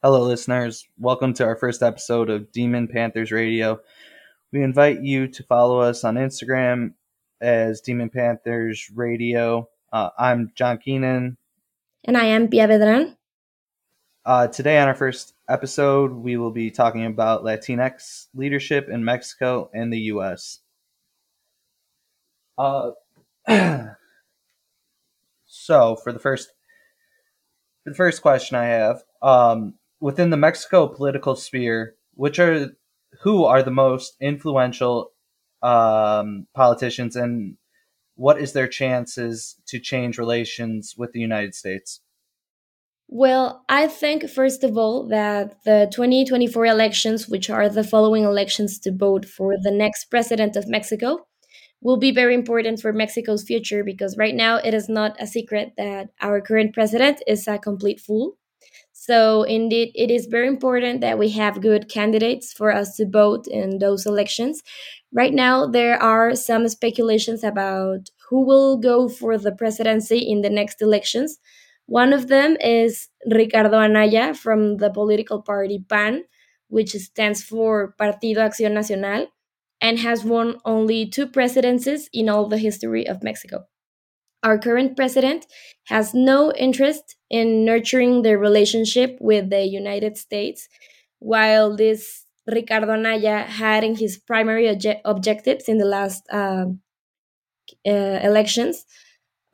Hello, listeners. Welcome to our first episode of Demon Panthers Radio. We invite you to follow us on Instagram as Demon Panthers Radio. Uh, I'm John Keenan. And I am Pia Vedran. Uh, today, on our first episode, we will be talking about Latinx leadership in Mexico and the U.S. Uh, so, for the first, for the first question I have, um, within the Mexico political sphere, which are who are the most influential um, politicians, and what is their chances to change relations with the United States? Well, I think, first of all, that the 2024 elections, which are the following elections to vote for the next president of Mexico, will be very important for Mexico's future because right now it is not a secret that our current president is a complete fool. So, indeed, it is very important that we have good candidates for us to vote in those elections. Right now, there are some speculations about who will go for the presidency in the next elections. One of them is Ricardo Anaya from the political party PAN, which stands for Partido Acción Nacional, and has won only two presidencies in all the history of Mexico. Our current president has no interest in nurturing the relationship with the United States, while this Ricardo Anaya had in his primary obje- objectives in the last uh, uh, elections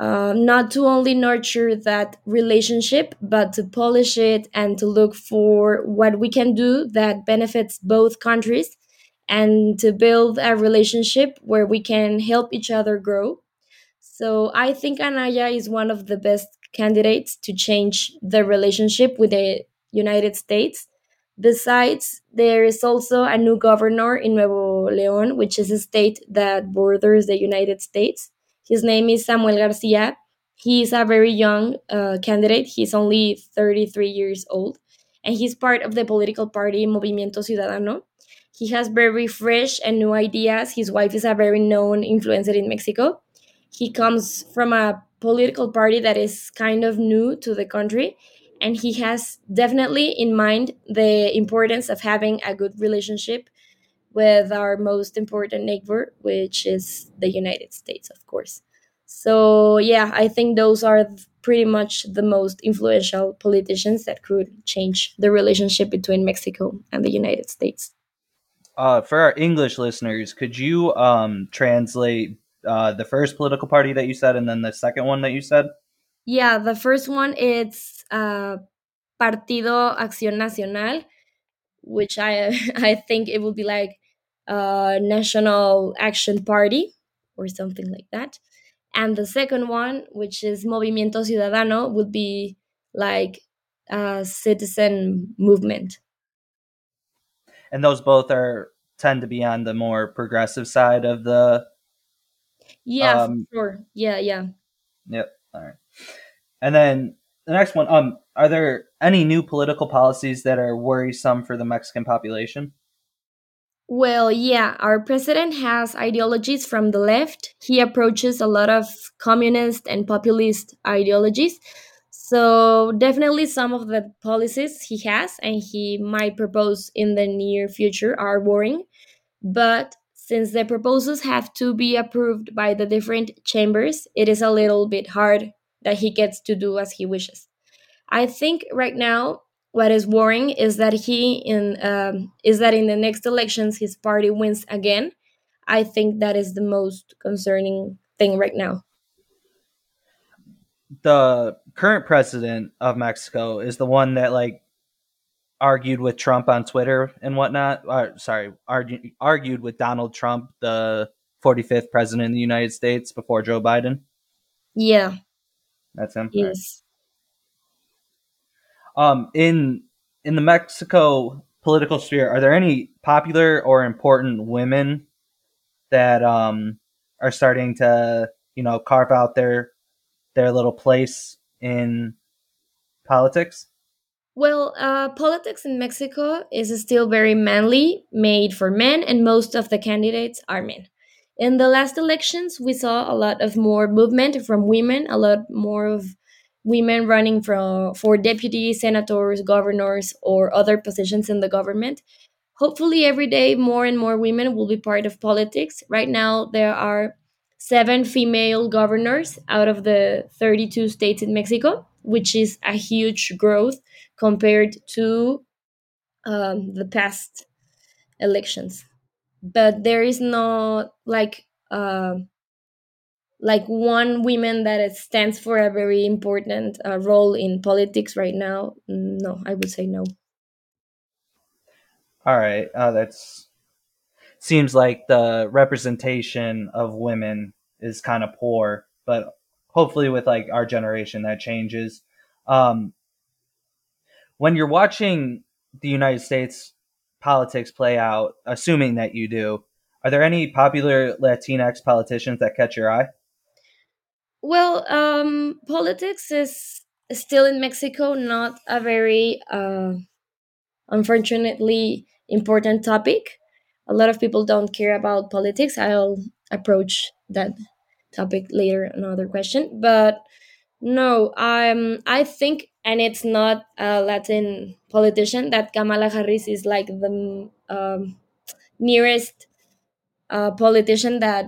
uh, not to only nurture that relationship, but to polish it and to look for what we can do that benefits both countries and to build a relationship where we can help each other grow. So I think Anaya is one of the best candidates to change the relationship with the United States. Besides, there is also a new governor in Nuevo León, which is a state that borders the United States. His name is Samuel Garcia. He is a very young uh, candidate. He's only 33 years old, and he's part of the political party Movimiento Ciudadano. He has very fresh and new ideas. His wife is a very known influencer in Mexico. He comes from a political party that is kind of new to the country, and he has definitely in mind the importance of having a good relationship with our most important neighbor, which is the United States, of course. So, yeah, I think those are pretty much the most influential politicians that could change the relationship between Mexico and the United States. Uh, for our English listeners, could you um, translate uh, the first political party that you said and then the second one that you said? Yeah, the first one it's uh, Partido Acción Nacional, which I I think it would be like uh, National Action Party or something like that. And the second one, which is Movimiento Ciudadano, would be like a citizen movement. And those both are tend to be on the more progressive side of the. Yeah, um, sure. Yeah, yeah. Yep. All right. And then the next one, um, are there any new political policies that are worrisome for the Mexican population? Well, yeah, our president has ideologies from the left. He approaches a lot of communist and populist ideologies. So, definitely some of the policies he has and he might propose in the near future are worrying. But since the proposals have to be approved by the different chambers, it is a little bit hard that he gets to do as he wishes. I think right now what is worrying is that he in um, is that in the next elections his party wins again. I think that is the most concerning thing right now. The current president of Mexico is the one that like argued with Trump on Twitter and whatnot. Or, sorry, argued argued with Donald Trump, the 45th president of the United States, before Joe Biden. Yeah, that's him. Yes um, in in the Mexico political sphere, are there any popular or important women that um, are starting to you know carve out their their little place in politics? Well, uh, politics in Mexico is still very manly, made for men, and most of the candidates are men. In the last elections, we saw a lot of more movement from women, a lot more of women running for for deputies, senators, governors, or other positions in the government. Hopefully, every day more and more women will be part of politics. Right now, there are seven female governors out of the 32 states in Mexico, which is a huge growth compared to um, the past elections. But there is no like uh, like one woman that stands for a very important uh, role in politics right now. No, I would say no. All right, uh, that's seems like the representation of women is kind of poor, but hopefully with like our generation that changes. Um, when you're watching the United States politics play out, assuming that you do, are there any popular Latinx politicians that catch your eye? Well, um, politics is still in Mexico not a very, uh, unfortunately, important topic. A lot of people don't care about politics. I'll approach that topic later, another question. But no, i um, I think, and it's not a Latin politician, that Kamala Harris is like the um, nearest uh, politician that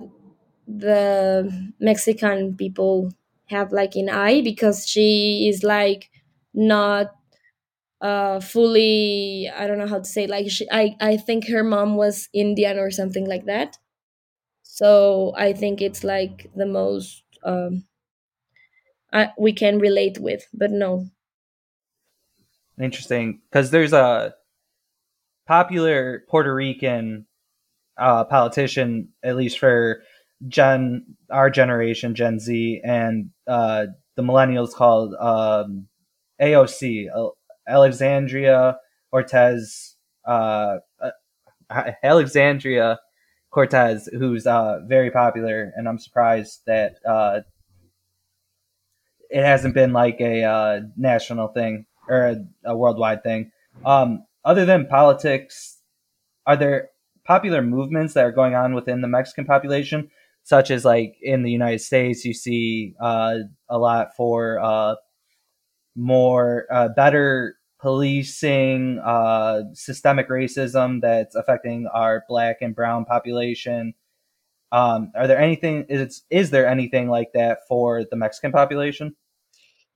the Mexican people have like in eye because she is like not uh fully I don't know how to say like she I I think her mom was Indian or something like that. So I think it's like the most um I, we can relate with, but no. Interesting, because there's a popular Puerto Rican uh, politician, at least for Gen our generation, Gen Z, and uh, the millennials called um, AOC, Alexandria Cortez, uh, uh, Alexandria Cortez, who's uh, very popular, and I'm surprised that uh, it hasn't been like a national thing or a, worldwide thing. Um, other than politics, are there popular movements that are going on within the Mexican population, such as like in the United States, you see uh, a lot for uh, more uh, better policing, uh, systemic racism that's affecting our black and brown population. Um, are there anything? Is is there anything like that for the Mexican population?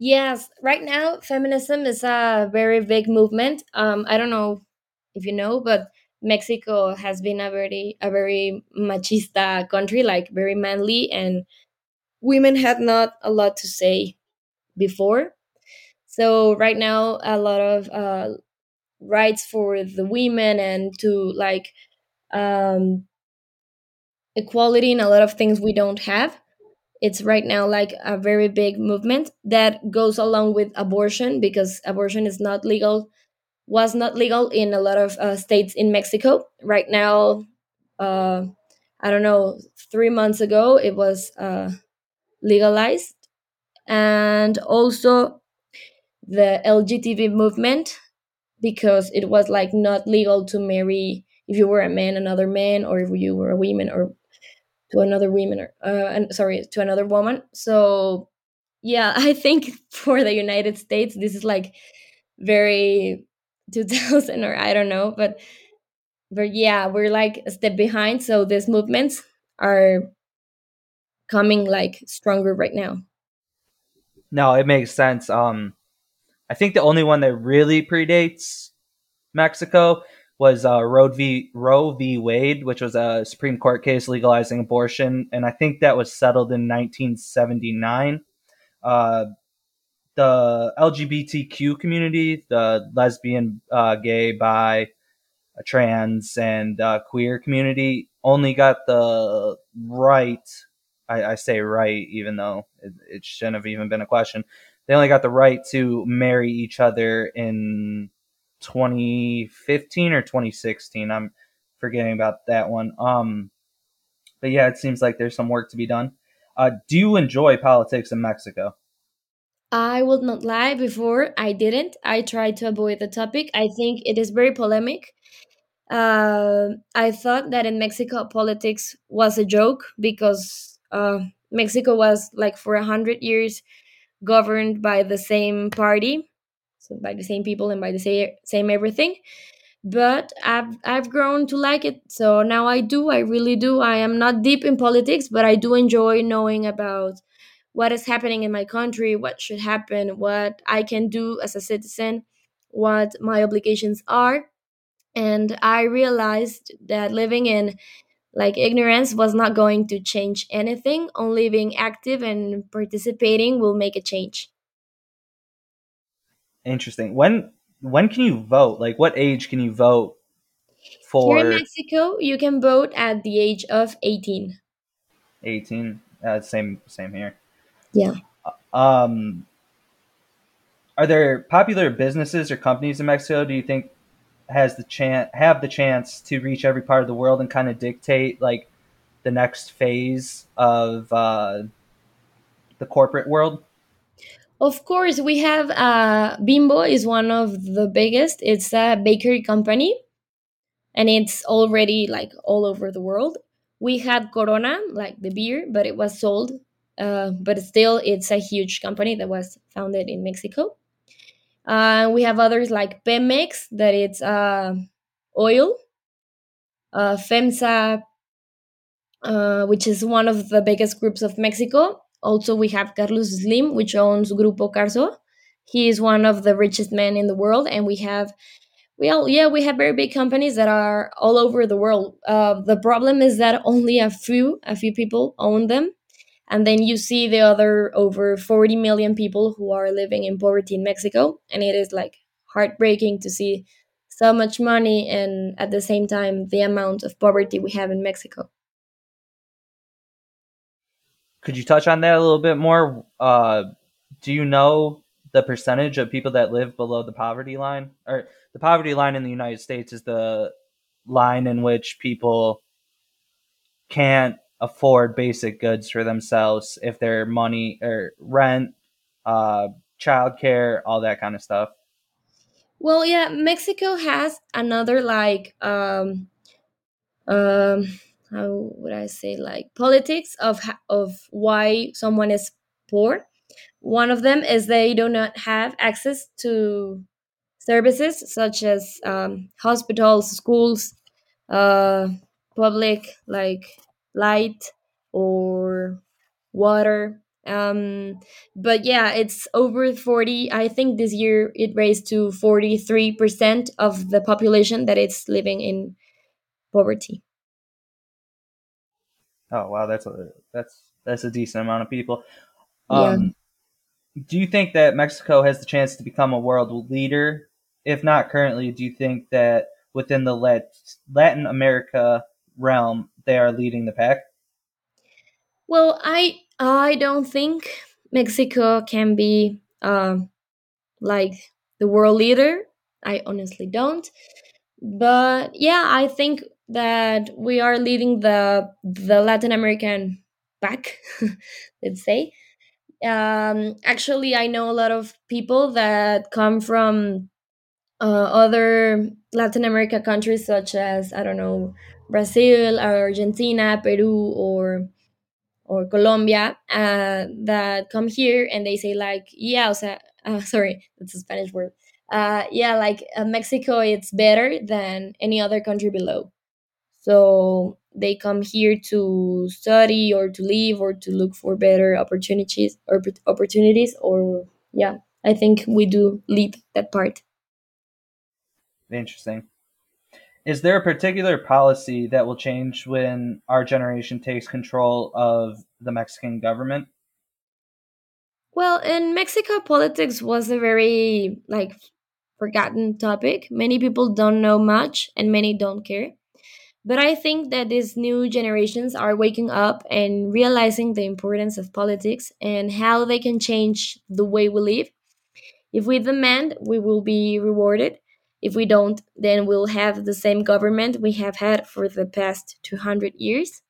Yes, right now feminism is a very big movement. Um, I don't know if you know, but Mexico has been a very a very machista country, like very manly, and women had not a lot to say before. So right now, a lot of uh, rights for the women and to like um, equality and a lot of things we don't have. It's right now like a very big movement that goes along with abortion because abortion is not legal was not legal in a lot of uh, states in Mexico. Right now, uh, I don't know, three months ago, it was uh, legalized. And also the LGBT movement, because it was like not legal to marry if you were a man, another man, or if you were a woman, or to another woman, uh, and sorry, to another woman. So, yeah, I think for the United States, this is like very 2000 or I don't know, but but yeah, we're like a step behind. So these movements are coming like stronger right now. No, it makes sense. Um, I think the only one that really predates Mexico was uh, Roe v. Roe v. Wade, which was a Supreme Court case legalizing abortion, and I think that was settled in 1979. Uh, the LGBTQ community, the lesbian, uh, gay, bi, trans, and uh, queer community, only got the right. I, I say right, even though it, it, shouldn't have even been a question. They only got the right to marry each other in 2015 or 2016. I'm forgetting about that one. Um, but yeah, it seems like there's some work to be done. Uh, do you enjoy politics in Mexico? I will not lie, before I didn't. I tried to avoid the topic. I think it is very polemic. Uh, I thought that in Mexico politics was a joke because uh, Mexico was like for a hundred years governed by the same party, by the same people and by the same same everything. But I've I've grown to like it. So now I do. I really do. I am not deep in politics, but I do enjoy knowing about what is happening in my country, what should happen, what I can do as a citizen, what my obligations are. And I realized that living in like ignorance was not going to change anything. Only being active and participating will make a change. Interesting. When when can you vote? Like, what age can you vote Here in Mexico, you can vote at the age of 18. 18? Uh, same same here. Yeah. Um, are there popular businesses or companies in Mexico? Do you think has the chance have the chance to reach every part of the world and kind of dictate like the next phase of uh, the corporate world? Of course, we have uh, Bimbo is one of the biggest. It's a bakery company and it's already like all over the world. We had Corona, like the beer, but it was sold. Uh, but still, it's a huge company that was founded in Mexico. Uh, we have others like Pemex, that it's uh, oil. Uh, FEMSA, uh, which is one of the biggest groups of Mexico. Also, we have Carlos Slim, which owns Grupo Carso. He is one of the richest men in the world, and we have well, yeah, we have very big companies that are all over the world. Uh, the problem is that only a few, a few people own them, and then you see the other over 40 million people who are living in poverty in Mexico, and it is like heartbreaking to see so much money and at the same time the amount of poverty we have in Mexico. Could you touch on that a little bit more? Uh, do you know the percentage of people that live below the poverty line? Or the poverty line in the United States is the line in which people can't afford basic goods for themselves if their money or rent, uh, childcare, all that kind of stuff. Well, yeah, Mexico has another like um um how would I say like politics of of why someone is poor. One of them is they do not have access to services such as um, hospitals, schools, uh, public like light or water. Um, but yeah, it's over 40. I think this year it raised to 43% of the population that is living in poverty. Oh wow, that's a that's that's a decent amount of people. Yeah. Um, do you think that Mexico has the chance to become a world leader? If not currently, do you think that within the Lat- Latin America realm they are leading the pack? Well, I I don't think Mexico can be um like the world leader. I honestly don't. But yeah, I think that we are leading the the Latin American pack, let's say. Um, actually, I know a lot of people that come from uh, other Latin America countries, such as I don't know Brazil, or Argentina, Peru, or or Colombia uh, that come here and they say like, yeah, o sea, uh, sorry, that's a Spanish word. Uh, yeah, like uh, Mexico, it's better than any other country below. So they come here to study or to live or to look for better opportunities or opportunities or yeah, I think we do lead that part. Interesting. Is there a particular policy that will change when our generation takes control of the Mexican government? Well, in Mexico, politics was a very like forgotten topic. Many people don't know much and many don't care. But I think that these new generations are waking up and realizing the importance of politics and how they can change the way we live. If we demand, we will be rewarded. If we don't, then we'll have the same government we have had for the past 200 years.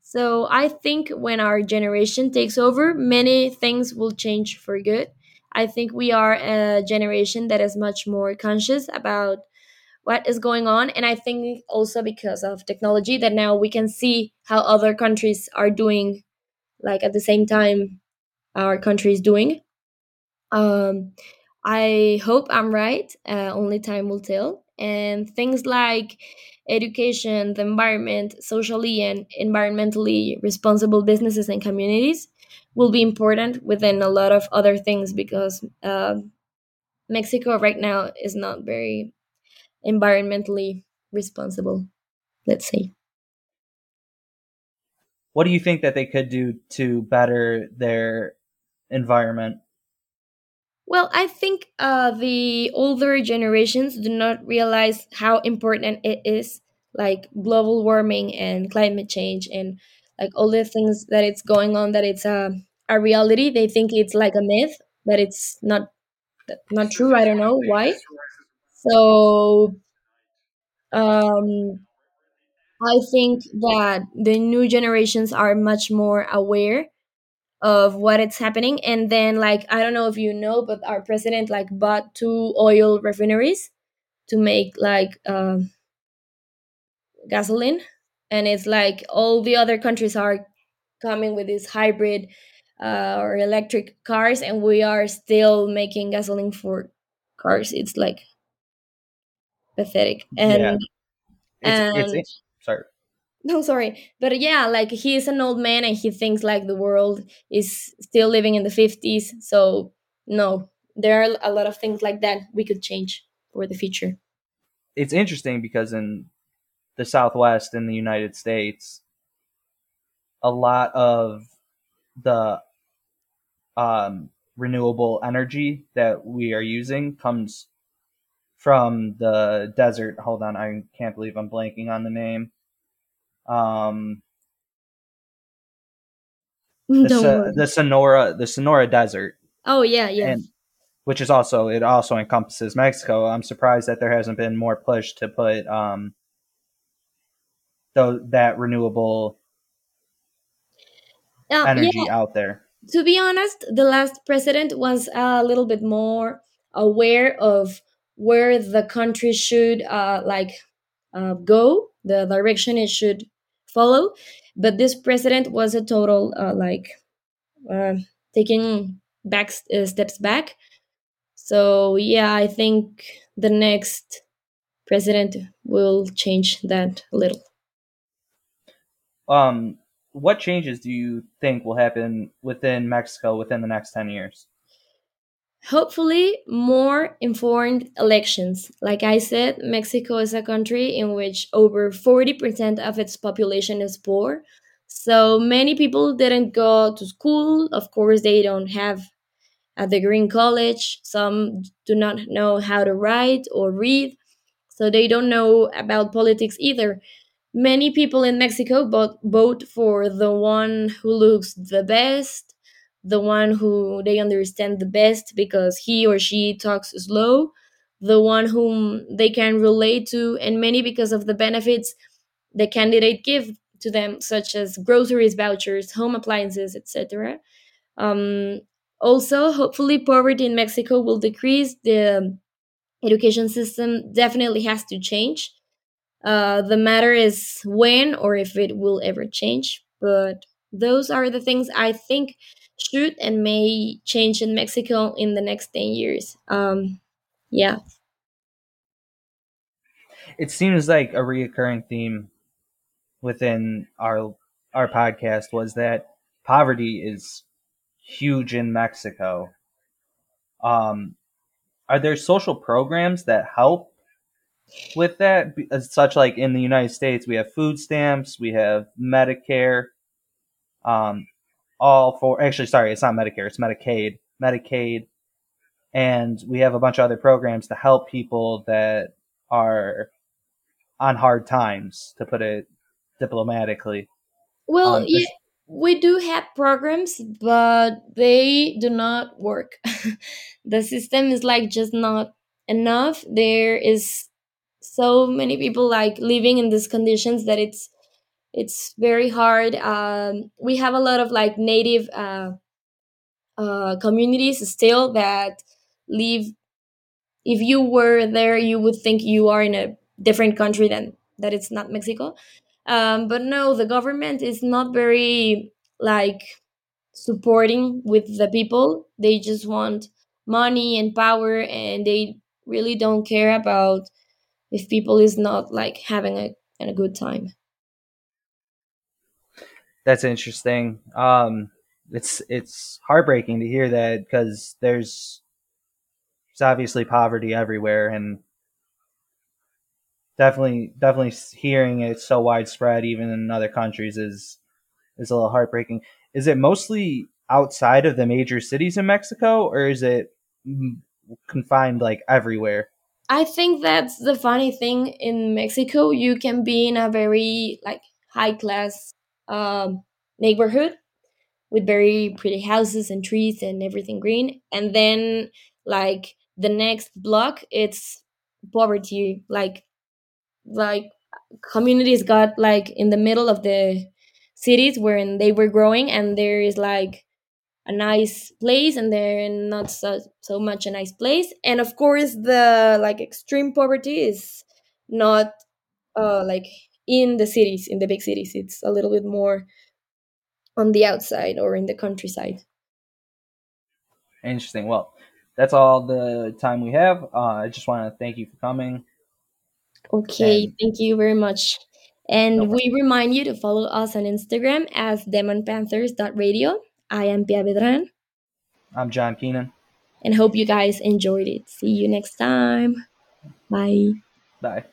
So I think when our generation takes over, many things will change for good. I think we are a generation that is much more conscious about what is going on. And I think also because of technology that now we can see how other countries are doing, like at the same time our country is doing. Um, I hope I'm right. Uh, only time will tell. And things like education, the environment, socially and environmentally responsible businesses and communities will be important within a lot of other things because uh, Mexico right now is not very environmentally responsible, let's say. What do you think that they could do to better their environment? Well, I think uh, the older generations do not realize how important it is, like global warming and climate change, and like all the things that it's going on. That it's a a reality. They think it's like a myth, but it's not not true. I don't know why. So um, I think that the new generations are much more aware of what it's happening. And then like i don't know if you know but our president like bought two oil refineries to make like um, gasoline. And it's like all the other countries are coming with these hybrid uh, or electric cars and we are still making gasoline for cars. It's like pathetic Yeah, and it's it's and sorry. No, sorry. But yeah, like he is an old man and he thinks like the world is still living in the 50s. So, no, there are a lot of things like that we could change for the future. It's interesting because in the Southwest in the United States, a lot of the um, renewable energy that we are using comes from the desert. Hold on, I can't believe I'm blanking on the name. Um, the Don't Sa- worry. the Sonora the Sonora Desert, Oh, yeah, yeah. and which is also it also encompasses Mexico. I'm surprised that there hasn't been more push to put um that renewable Uh, energy yeah, out there. to be honest, the last president was a little bit more aware of where the country should uh, like uh, go, the direction it should follow. But this president was a total uh, like uh, taking back uh, steps back. So yeah, I think the next president will change that a little. Um, what changes do you think will happen within Mexico within the next ten years? Hopefully, more informed elections. Like I said, Mexico is a country in which over 40% of its population is poor. So many people didn't go to school. Of course, they don't have a degree in college. Some do not know how to write or read. So they don't know about politics either. Many people in Mexico vote, vote for the one who looks the best, the one who they understand the best because he or she talks slow, the one whom they can relate to, and many because of the benefits the candidate give to them, such as groceries vouchers, home appliances, etc. Um, also, hopefully, poverty in Mexico will decrease. The education system definitely has to change uh, the matter is when or if it will ever change. But those are the things I think should and may change in Mexico in the next 10 years. Um, yeah. It seems like a reoccurring theme within our our podcast was that poverty is huge in Mexico. Um, are there social programs that help with that? As such, like in the United States, we have food stamps, we have Medicare, um, all for actually, sorry, it's not Medicare, it's Medicaid, Medicaid, and we have a bunch of other programs to help people that are on hard times, to put it diplomatically. Well, Um, yeah, we do have programs, but they do not work. the system is like just not enough. There is so many people like living in these conditions that it's it's very hard. Um, we have a lot of like native uh, uh, communities still that live. If you were there, you would think you are in a different country than that. It's not Mexico. Um, but no, the government is not very like supporting with the people. They just want money and power and they really don't care about if people is not like having a, a good time that's interesting. Um it's it's heartbreaking to hear that because there's there's obviously poverty everywhere and definitely definitely hearing it so widespread even in other countries is is a little heartbreaking. Is it mostly outside of the major cities in mexico or is it confined like everywhere? I think that's the funny thing in mexico you can be in a very like high class um, neighborhood with very pretty houses and trees and everything green. And then like the next block it's poverty. Like like communities got like in the middle of the cities where they were growing and there is like a nice place and they're not so, so much a nice place. And of course the like extreme poverty is not uh like in the cities in the big cities it's a little bit more on the outside or in the countryside. Interesting. Well that's all the time we have. Uh, i just want to thank you for coming. Okay and thank you very much. And no we remind you to follow us on instagram as demonpanthers.radio i am pia vedran i'm john keenan. And hope you guys enjoyed it. See you next time. Bye. Bye